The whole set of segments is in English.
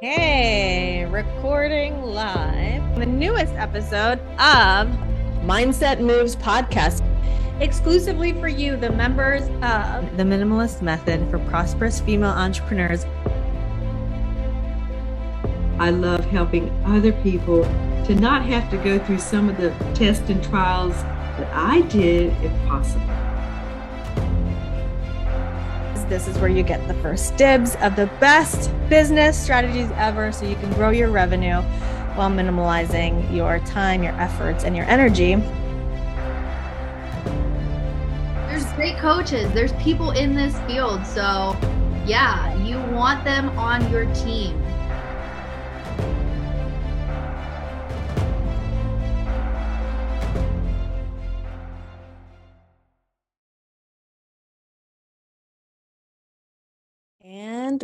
Hey, recording live the newest episode of Mindset Moves podcast, exclusively for you, the members of the Minimalist Method for Prosperous Female Entrepreneurs. I love helping other people to not have to go through some of the tests and trials that I did, if possible. This is where you get the first dibs of the best business strategies ever so you can grow your revenue while minimalizing your time, your efforts, and your energy. There's great coaches, there's people in this field. So, yeah, you want them on your team.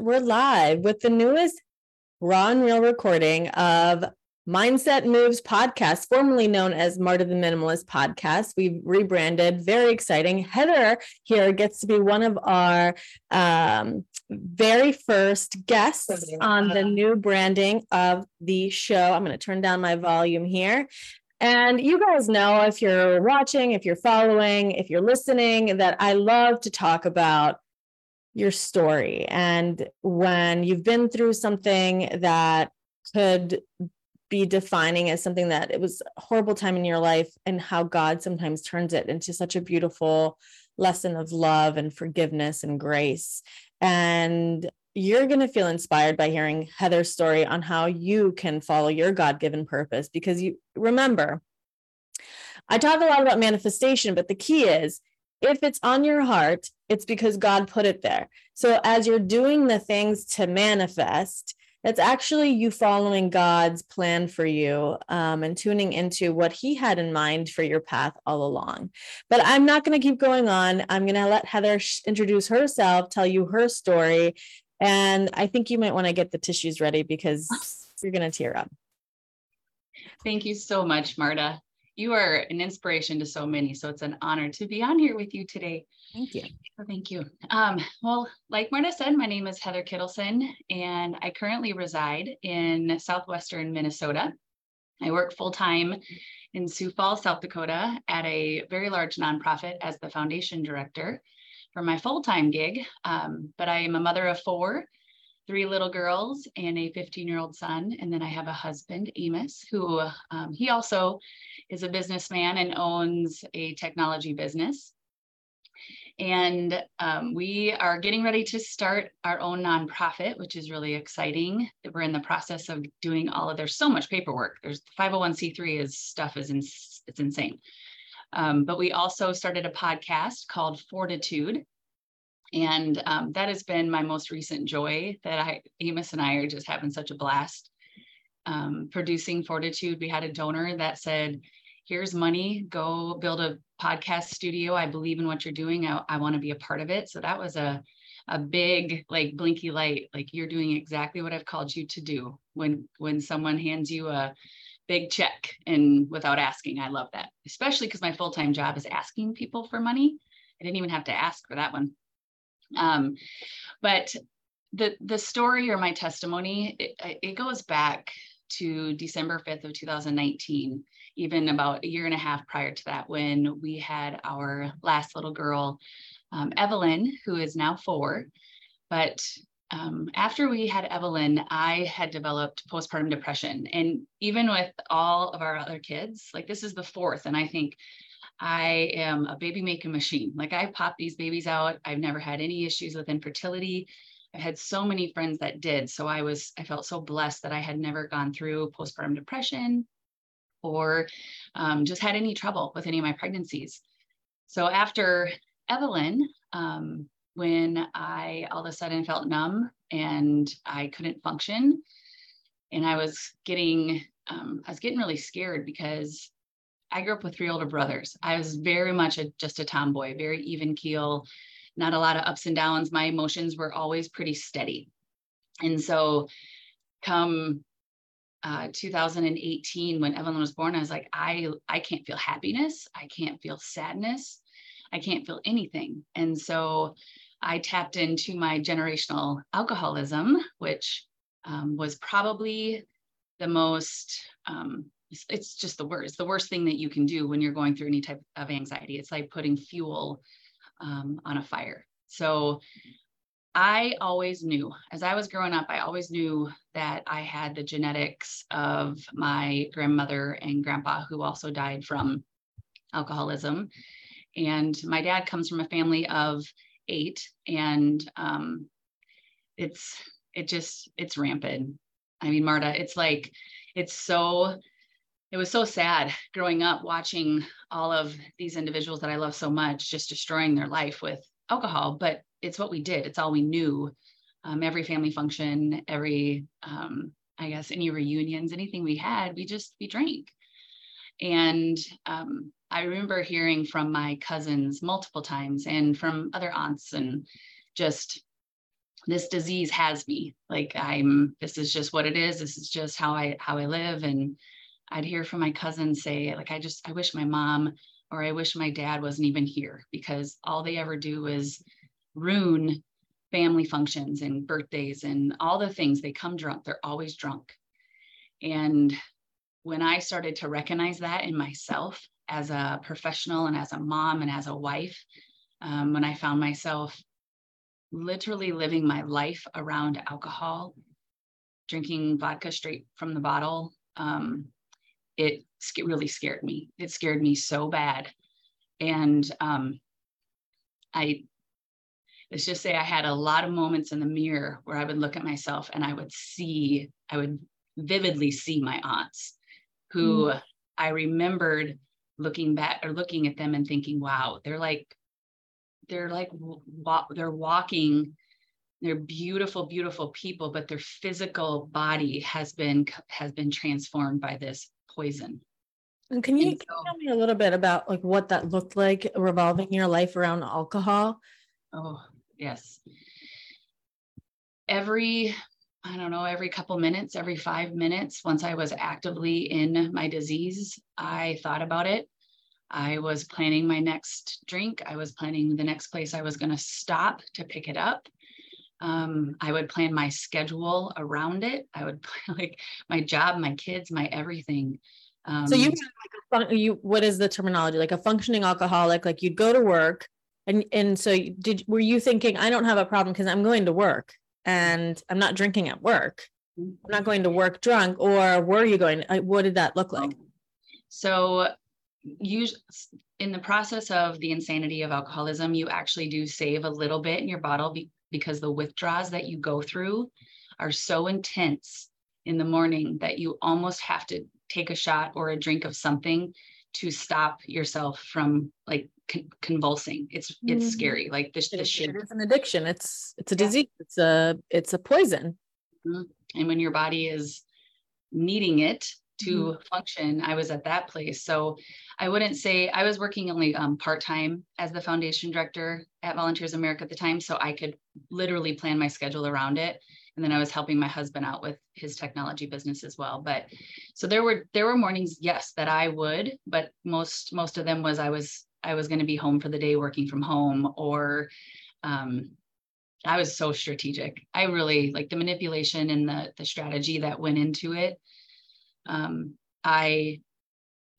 We're live with the newest raw and real recording of Mindset Moves podcast, formerly known as Marta the Minimalist podcast. We've rebranded, very exciting. Heather here gets to be one of our um, very first guests on the new branding of the show. I'm going to turn down my volume here. And you guys know if you're watching, if you're following, if you're listening, that I love to talk about your story. And when you've been through something that could be defining as something that it was a horrible time in your life and how God sometimes turns it into such a beautiful lesson of love and forgiveness and grace. And you're going to feel inspired by hearing Heather's story on how you can follow your God given purpose. Because you remember, I talk a lot about manifestation, but the key is if it's on your heart, it's because God put it there. So as you're doing the things to manifest, it's actually you following God's plan for you um, and tuning into what He had in mind for your path all along. But I'm not going to keep going on. I'm going to let Heather sh- introduce herself, tell you her story. And I think you might want to get the tissues ready because you're going to tear up. Thank you so much, Marta you are an inspiration to so many. So it's an honor to be on here with you today. Thank you. Thank you. Um, well, like Marta said, my name is Heather Kittelson, and I currently reside in southwestern Minnesota. I work full time in Sioux Falls, South Dakota, at a very large nonprofit as the foundation director for my full time gig. Um, but I am a mother of four three little girls and a 15 year old son. And then I have a husband, Amos, who um, he also is a businessman and owns a technology business. And um, we are getting ready to start our own nonprofit, which is really exciting. We're in the process of doing all of, there's so much paperwork. There's 501c3 is stuff is in, it's insane. Um, but we also started a podcast called Fortitude, and um, that has been my most recent joy that I, Amos and I are just having such a blast um, producing Fortitude. We had a donor that said, here's money, go build a podcast studio. I believe in what you're doing. I, I want to be a part of it. So that was a, a big like blinky light, like you're doing exactly what I've called you to do when, when someone hands you a big check and without asking, I love that, especially because my full-time job is asking people for money. I didn't even have to ask for that one. Um, but the the story or my testimony, it, it goes back to December 5th of 2019, even about a year and a half prior to that, when we had our last little girl, um, Evelyn, who is now four. But um, after we had Evelyn, I had developed postpartum depression. And even with all of our other kids, like this is the fourth. And I think I am a baby making machine. Like I pop these babies out. I've never had any issues with infertility. I had so many friends that did. So I was, I felt so blessed that I had never gone through postpartum depression or um, just had any trouble with any of my pregnancies. So after Evelyn, um, when I all of a sudden felt numb and I couldn't function, and I was getting, um, I was getting really scared because I grew up with three older brothers. I was very much a, just a tomboy, very even keel, not a lot of ups and downs. My emotions were always pretty steady. And so, come uh, 2018, when Evelyn was born, I was like, I, I can't feel happiness. I can't feel sadness. I can't feel anything. And so, I tapped into my generational alcoholism, which um, was probably the most um, it's, just the worst the worst thing that you can do when you're going through any type of anxiety it's like putting fuel um, on a fire so I always knew as I was growing up, I always knew that I had the genetics of my grandmother and grandpa, who also died from alcoholism. And my dad comes from a family of eight, and um, it's it just it's rampant. I mean, Marta, it's like it's so it was so sad growing up watching all of these individuals that I love so much just destroying their life with alcohol. But it's what we did. It's all we knew. Um, every family function, every um, I guess any reunions, anything we had, we just we drank. And um, I remember hearing from my cousins multiple times and from other aunts and just this disease has me like i'm this is just what it is this is just how i how i live and i'd hear from my cousins say like i just i wish my mom or i wish my dad wasn't even here because all they ever do is ruin family functions and birthdays and all the things. They come drunk, they're always drunk. And when I started to recognize that in myself as a professional and as a mom and as a wife, um, when I found myself literally living my life around alcohol, drinking vodka straight from the bottle, um, it really scared me. It scared me so bad. And um, I let's just say I had a lot of moments in the mirror where I would look at myself and I would see, I would vividly see my aunts who mm. I remembered looking back or looking at them and thinking, wow, they're like, they're like, they're walking they're beautiful beautiful people but their physical body has been has been transformed by this poison. And can you, and so, can you tell me a little bit about like what that looked like revolving your life around alcohol? Oh yes. Every i don't know every couple minutes every five minutes once i was actively in my disease i thought about it. I was planning my next drink. I was planning the next place i was going to stop to pick it up um, i would plan my schedule around it. I would plan like my job my kids my everything. Um, so you like a, you what is the terminology? Like a functioning alcoholic like you'd go to work and and so did were you thinking I don't have a problem because I'm going to work and I'm not drinking at work. I'm not going to work drunk or were you going what did that look like? So you in the process of the insanity of alcoholism you actually do save a little bit in your bottle be, because the withdrawals that you go through are so intense in the morning that you almost have to take a shot or a drink of something to stop yourself from like con- convulsing. It's it's mm. scary. Like this, the shit. It's an addiction. It's it's a yeah. disease. It's a it's a poison. Mm-hmm. And when your body is needing it to mm-hmm. function, I was at that place. So I wouldn't say I was working only um, part time as the foundation director at Volunteers America at the time, so I could literally plan my schedule around it and then I was helping my husband out with his technology business as well. But so there were there were mornings, yes, that I would, but most most of them was I was I was going to be home for the day working from home or um, I was so strategic. I really like the manipulation and the the strategy that went into it. Um, I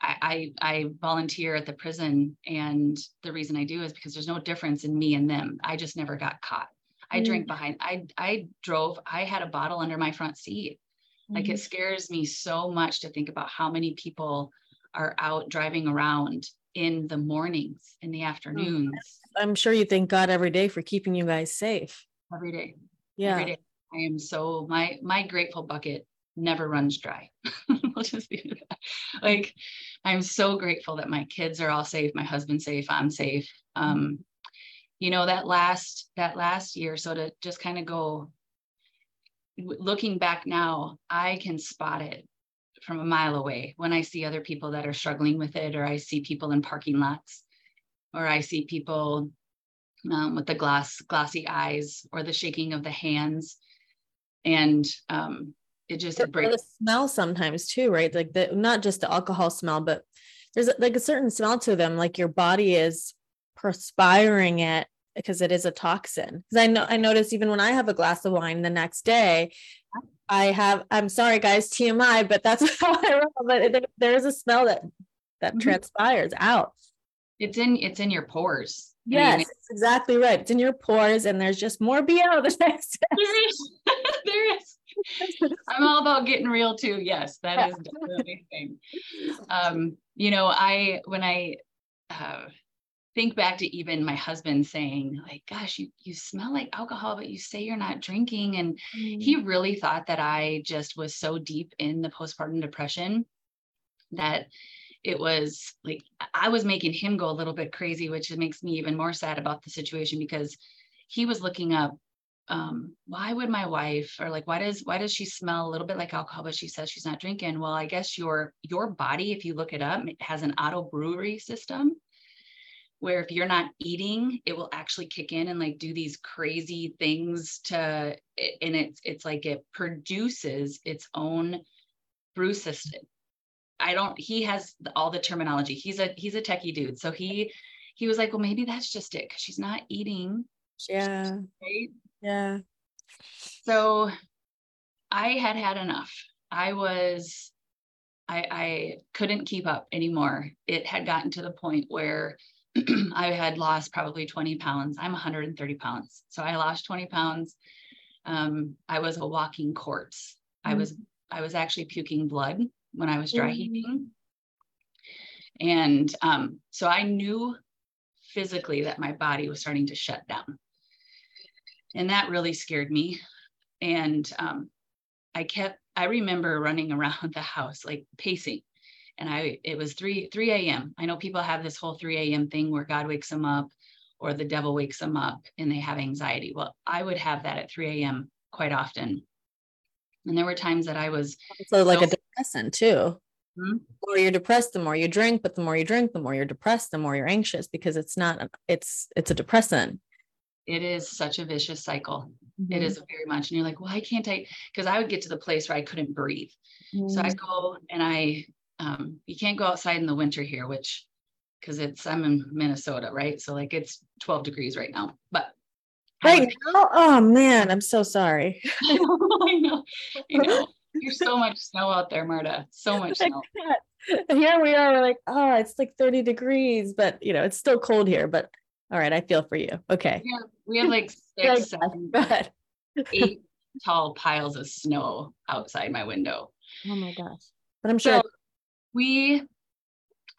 I, I volunteer at the prison, and the reason I do is because there's no difference in me and them. I just never got caught. I mm. drank behind. I I drove. I had a bottle under my front seat. Mm. Like it mm. scares me so much to think about how many people are out driving around in the mornings, in the oh, afternoons. I'm sure you thank God every day for keeping you guys safe. Every day. Yeah. Every day. I am so my my grateful bucket never runs dry. we'll just leave it that. Like I'm so grateful that my kids are all safe, my husband's safe, I'm safe. Um, you know that last that last year so to just kind of go looking back now i can spot it from a mile away when i see other people that are struggling with it or i see people in parking lots or i see people um, with the glass glassy eyes or the shaking of the hands and um, it just it breaks. the smell sometimes too right like the not just the alcohol smell but there's like a certain smell to them like your body is perspiring it because it is a toxin. Because I know I notice even when I have a glass of wine the next day, I have. I'm sorry, guys. TMI, but that's how I roll. But there, there is a smell that that Mhm. transpires out. It's in it's in your pores. I mean, Yes, exactly right. It's in your pores, and there's just more BO the next day. there is. there is. I'm all about getting real too. Yes, that is definitely a thing. Um, you know, I when I uh, think back to even my husband saying, like, "Gosh, you you smell like alcohol, but you say you're not drinking," and he really thought that I just was so deep in the postpartum depression that it was like I was making him go a little bit crazy, which makes me even more sad about the situation because he was looking up um why would my wife or like why does why does she smell a little bit like alcohol but she says she's not drinking? Well i guess your your body if you look it up it has an auto brewery system where if you're not eating it will actually kick in and like do these crazy things to and it's it's like it produces its own brew system. I don't he has all the terminology. He's a he's a techie dude. So he he was like well maybe that's just it because she's not eating. Yeah, right yeah. so i had had enough. I was i i couldn't keep up anymore. It had gotten to the point where i had lost probably 20 pounds. I'm 130 pounds. So i lost 20 pounds. Um, i was a walking corpse. I Mm. was i was actually puking blood when i was dry Mm. heaving. And um, so i knew physically that my body was starting to shut down and that really scared me and um, i kept i remember running around the house like pacing and i it was 3 3 a.m i know people have this whole 3 a.m thing where god wakes them up or the devil wakes them up and they have anxiety well i would have that at 3 a.m quite often and there were times that i was So like a depressant too. Hmm? The more you're depressed, the more you drink, but the more you drink, the more you're depressed, the more you're anxious because it's not. It's it's a depressant. It is such a vicious cycle Mm-hmm. it is very much and you're like why can't i because i would get to the place where i couldn't breathe So I go and I, um, you can't go outside in the winter here, which, because it's, I'm in Minnesota, right? So like it's 12 degrees right now, but. Right would- now, oh man, I'm so sorry. I know, I know. There's so much snow out there, Marta. So much snow. Here we are, we're like, oh, it's like 30 degrees, but you know, it's still cold here. But all right, I feel for you. Okay. We have, we have like Like, six, seven, Go ahead. eight tall piles of snow outside my window. Oh my gosh. But I'm sure So we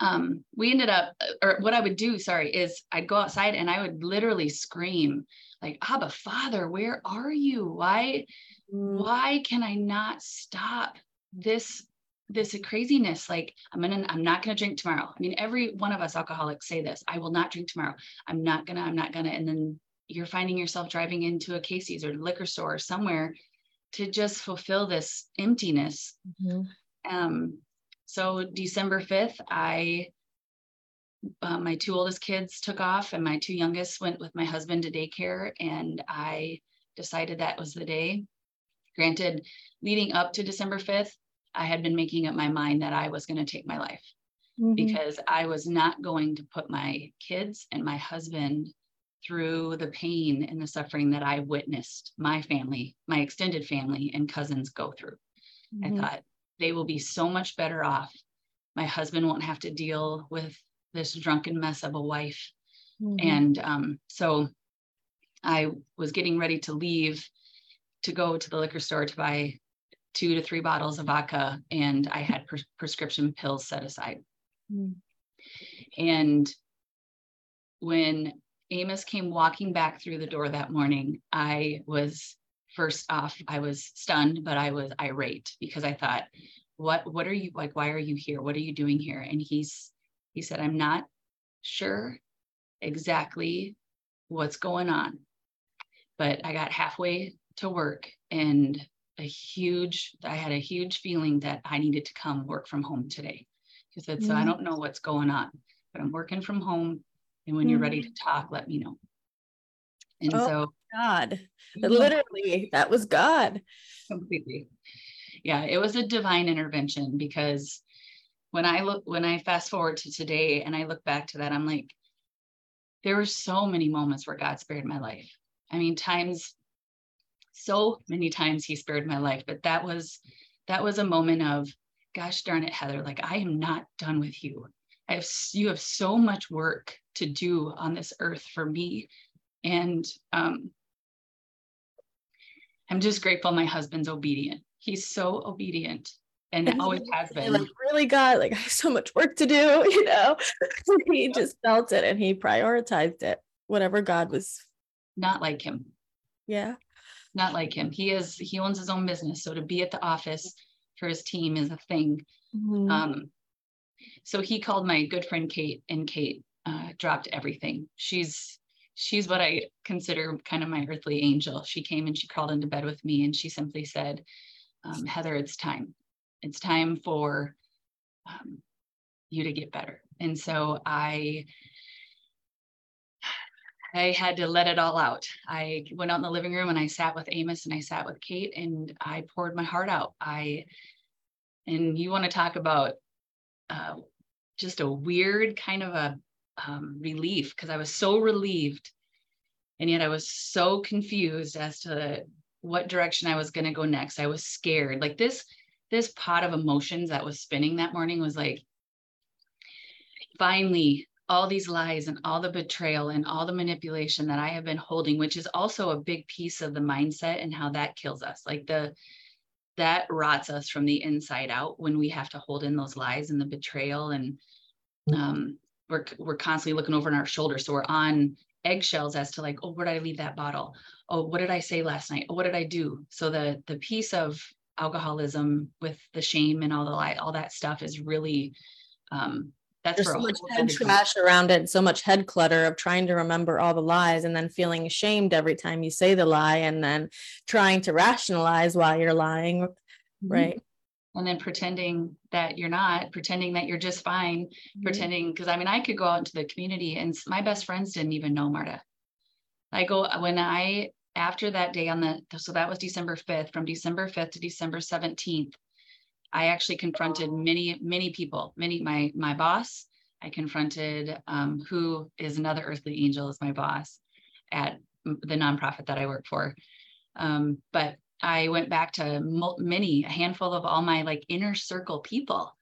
um we ended up or what I would do, sorry, is I'd go outside and I would literally scream like Abba Father, where are you? Why Mm, why can I not stop this this craziness? Like I'm gonna I'm not gonna drink tomorrow. I mean, every one of us alcoholics say this. I will not drink tomorrow. I'm not gonna, I'm not gonna. And then you're finding yourself driving into a Casey's or liquor store or somewhere to just fulfill this emptiness mhm. um, so December 5th, I, uh, my two oldest kids took off and my two youngest went with my husband to daycare and I decided that was the day. Granted, leading up to December 5th, I had been making up my mind that I was going to take my life Mhm. because I was not going to put my kids and my husband through the pain and the suffering that I witnessed my family, my extended family and cousins go through. Mhm. I thought they will be so much better off. My husband won't have to deal with this drunken mess of a wife. Mhm. And um, so I was getting ready to leave to go to the liquor store to buy two to three bottles of vodka, and I had pres- prescription pills set aside. Mm. And when Amos came walking back through the door that morning, I was first off, I was stunned, but I was irate because I thought, what what are you like why are you here? What are you doing here? And he's he said, I'm not sure exactly what's going on. But I got halfway to work and a huge I had a huge feeling that I needed to come work from home today. He said, so I Mhm. don't know what's going on, but I'm working from home. And when you're ready to talk, let me know. And Oh. so God, literally, that was God. completely. Yeah, it was a divine intervention because when I look when I fast forward to today and I look back to that, I'm like, there were so many moments where God spared my life. I mean, times so many times he spared my life, but that was that was a moment of gosh darn it, Heather, like I am not done with you. I have you have so much work to do on this earth for me. And um, I'm just grateful my husband's obedient. He's so obedient and always has been. Like, really, God, like I have so much work to do, you know. he just felt it and he prioritized it, whatever God was. Not like him. Yeah. Not like him. He is, he owns his own business. So to be at the office for his team is a thing. Mm-hmm. Um, so he called my good friend Kate, and Kate uh, dropped everything. She's she's what I consider kind of my earthly angel. She came and she crawled into bed with me, and she simply said, um, "Heather, it's time. It's time for um, you to get better." And so I I had to let it all out. I went out in the living room and I sat with Amos and I sat with Kate and I poured my heart out. I, and you want to talk about uh, just a weird kind of a um, relief because I was so relieved. And yet I was so confused as to what direction I was going to go next. I was scared. Like this, this pot of emotions that was spinning that morning was like, finally, all these lies and all the betrayal and all the manipulation that I have been holding, which is also a big piece of the mindset and how that kills us. Like the that rots us from the inside out when we have to hold in those lies and the betrayal and um, we're we're constantly looking over in our shoulder so we're on eggshells as to like oh where did i leave that bottle? Oh what did i say last night? Oh what did i do? So the the piece of alcoholism with the shame and all the lie all that stuff is really um, that's There's so much head trash around it, so much head clutter of trying to remember all the lies and then feeling ashamed every time you say the lie and then trying to rationalize why you're lying. Mm-hmm. Right. And then pretending that you're not, pretending that you're just fine, mm-hmm. pretending, because I mean, I could go out into the community and my best friends didn't even know Marta. I go, when I, after that day on the, so that was December 5th, from December 5th to December 17th, I actually confronted many, many people, many, my, my boss, I confronted um, who is another earthly angel is my boss at the nonprofit that I work for. Um, but I went back to many, a handful of all my like inner circle people,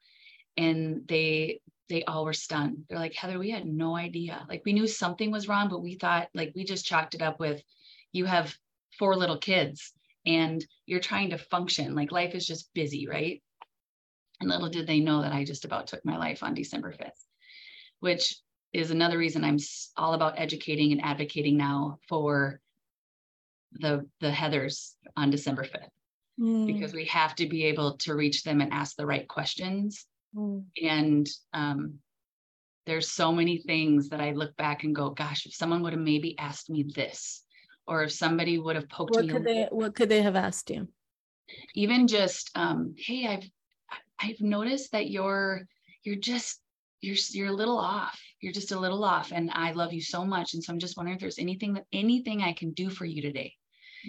and they they all were stunned. They're like, Heather, we had no idea. Like we knew something was wrong, but we thought like we just chalked it up with, you have four little kids and you're trying to function. Like life is just busy, right? And little did they know that I just about took my life on December 5th, which is another reason I'm all about educating and advocating now for the the Heathers on December 5th. Mm. Because we have to be able to reach them and ask the right questions. Mm. And um, there's so many things that I look back and go, gosh, if someone would have maybe asked me this, or if somebody would have poked what me. Could they, what could they have asked you? Even just, um, hey, I've I've noticed that you're you're just you're you're a little off. You're just a little off, and I love you so much. And so I'm just wondering if there's anything that anything I can do for you today.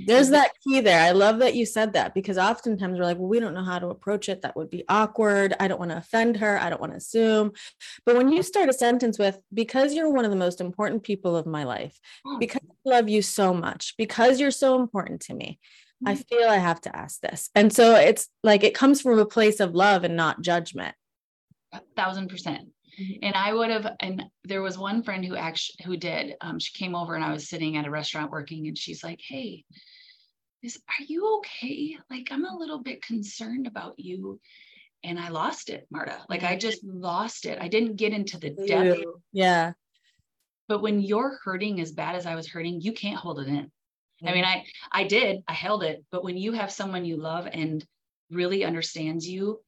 There's that key there. I love that you said that because oftentimes we're like, well, we don't know how to approach it. That would be awkward. I don't want to offend her. I don't want to assume. But when you start a sentence with, because you're one of the most important people of my life, oh. because I love you so much, because you're so important to me, I mm-hmm. feel I have to ask this. And so it's like it comes from a place of love and not judgment. A thousand percent. Mm-hmm. And I would have, and there was one friend who actually who did. Um, she came over and I was sitting at a restaurant working, and she's like, "Hey, is are you okay? Like I'm a little bit concerned about you." And I lost it, Marta. Like I just lost it. I didn't get into the depth. Yeah. But when you're hurting as bad as I was hurting, you can't hold it in. I mean, I I did, I held it, but when you have someone you love and really understands you,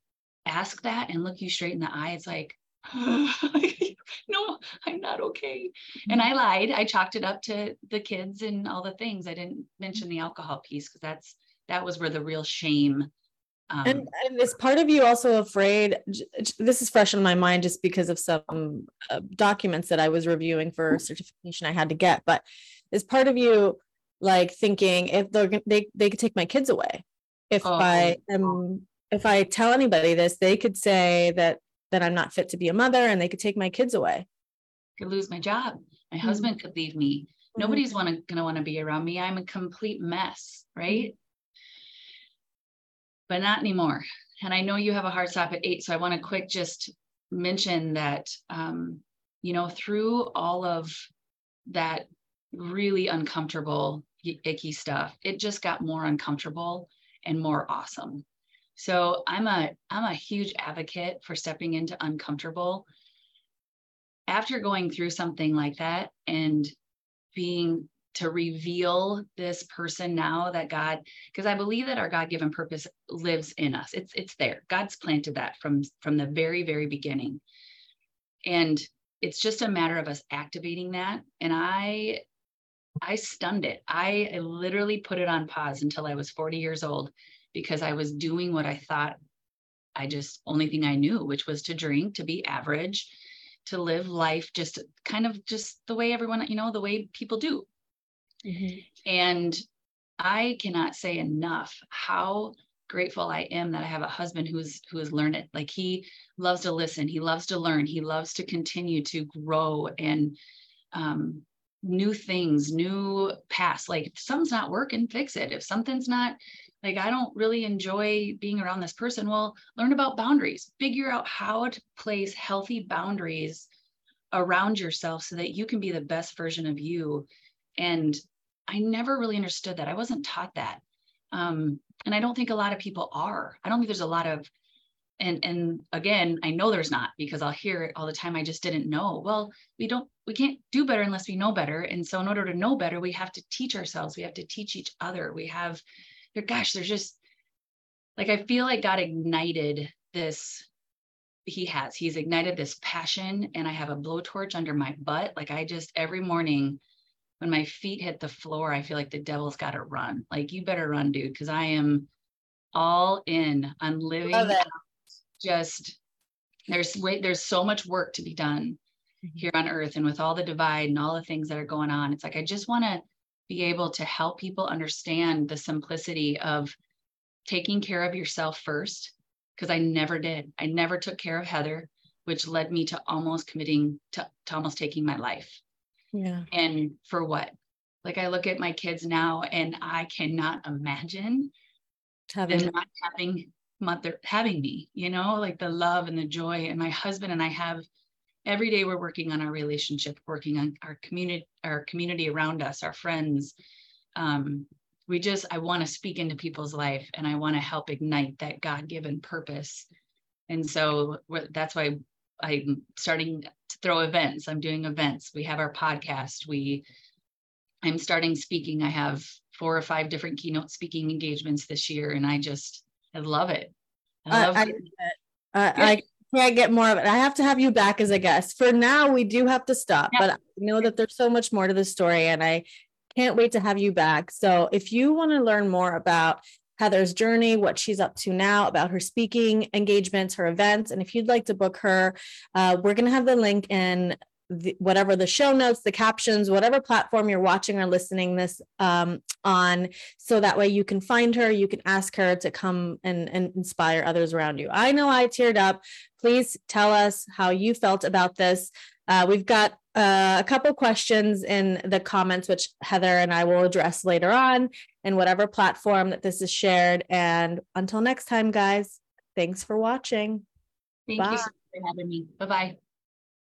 ask that and look you straight in the eye. It's like, no, I'm not okay. And I lied. I chalked it up to the kids and all the things. I didn't mention the alcohol piece because that's that was where the real shame. Um, and, and is part of you also afraid? This is fresh in my mind just because of some uh, documents that I was reviewing for certification I had to get. But is part of you like thinking if they're they they could take my kids away if oh. I am if I tell anybody this, they could say that that I'm not fit to be a mother and they could take my kids away. I could lose my job. My mm-hmm. husband could leave me. Nobody's want to gonna want to be around me. I'm a complete mess, right? But not anymore. And I know you have a hard stop at eight, so I want to quick just mention that um, you know through all of that really uncomfortable icky stuff it just got more uncomfortable and more awesome so i'm a i'm a huge advocate for stepping into uncomfortable after going through something like that and being to reveal this person now that God because I believe that our God-given purpose lives in us. It's it's there. God's planted that from from the very very beginning. And it's just a matter of us activating that and I I stunned it. I, I literally put it on pause until I was 40 years old because I was doing what I thought I just only thing I knew, which was to drink, to be average, to live life just kind of just the way everyone, you know, the way people do. Mm-hmm. And I cannot say enough how grateful I am that I have a husband who's who has learned it. Like he loves to listen, he loves to learn, he loves to continue to grow and um, new things, new paths. Like if something's not working, fix it. If something's not like I don't really enjoy being around this person, well, learn about boundaries. Figure out how to place healthy boundaries around yourself so that you can be the best version of you. And I never really understood that. I wasn't taught that. Um, and I don't think a lot of people are. I don't think there's a lot of and and again i know there's not because i'll hear it all the time. I just didn't know. Well we don't we can't do better unless we know better. And so in order to know better we have to teach ourselves. We have to teach each other. We have there gosh there's just like i feel like god ignited this he has he's ignited this passion and i have a blowtorch under my butt. Like i just every morning when my feet hit the floor i feel like the devil's got to run. Like you better run dude because i am all in on living just there's way there's so much work to be done mm-hmm. here on earth and with all the divide and all the things that are going on. It's like i just want to be able to help people understand the simplicity of taking care of yourself first because i never did. I never took care of heather which led me to almost committing to, to almost taking my life. Yeah. And for what? Like i look at my kids now and i cannot imagine having them not having mother having me you know like the love and the joy. And my husband and i have every day we're working on our relationship working on our community our community around us our friends. Um, we just i want to speak into people's life and i want to help ignite that god-given purpose. And so that's why i'm starting to throw events. I'm doing events. We have our podcast. We i'm starting speaking. I have four or five different keynote speaking engagements this year and i just I love it. I love I, it. I, I can't get more of it. I have to have you back as a guest. For now, we do have to stop, yeah. but I know that there's so much more to the story, and I can't wait to have you back. So, if you want to learn more about Heather's journey, what she's up to now, about her speaking engagements, her events, and if you'd like to book her, uh, we're going to have the link in the, whatever the show notes, the captions, whatever platform you're watching or listening this um, on, so that way you can find her, you can ask her to come and, and inspire others around you. I know I teared up. Please tell us how you felt about this. Uh, we've got uh, a couple questions in the comments, which Heather and I will address later on in whatever platform that this is shared. And until next time, guys, thanks for watching. Thank Bye. you for having me. Bye bye.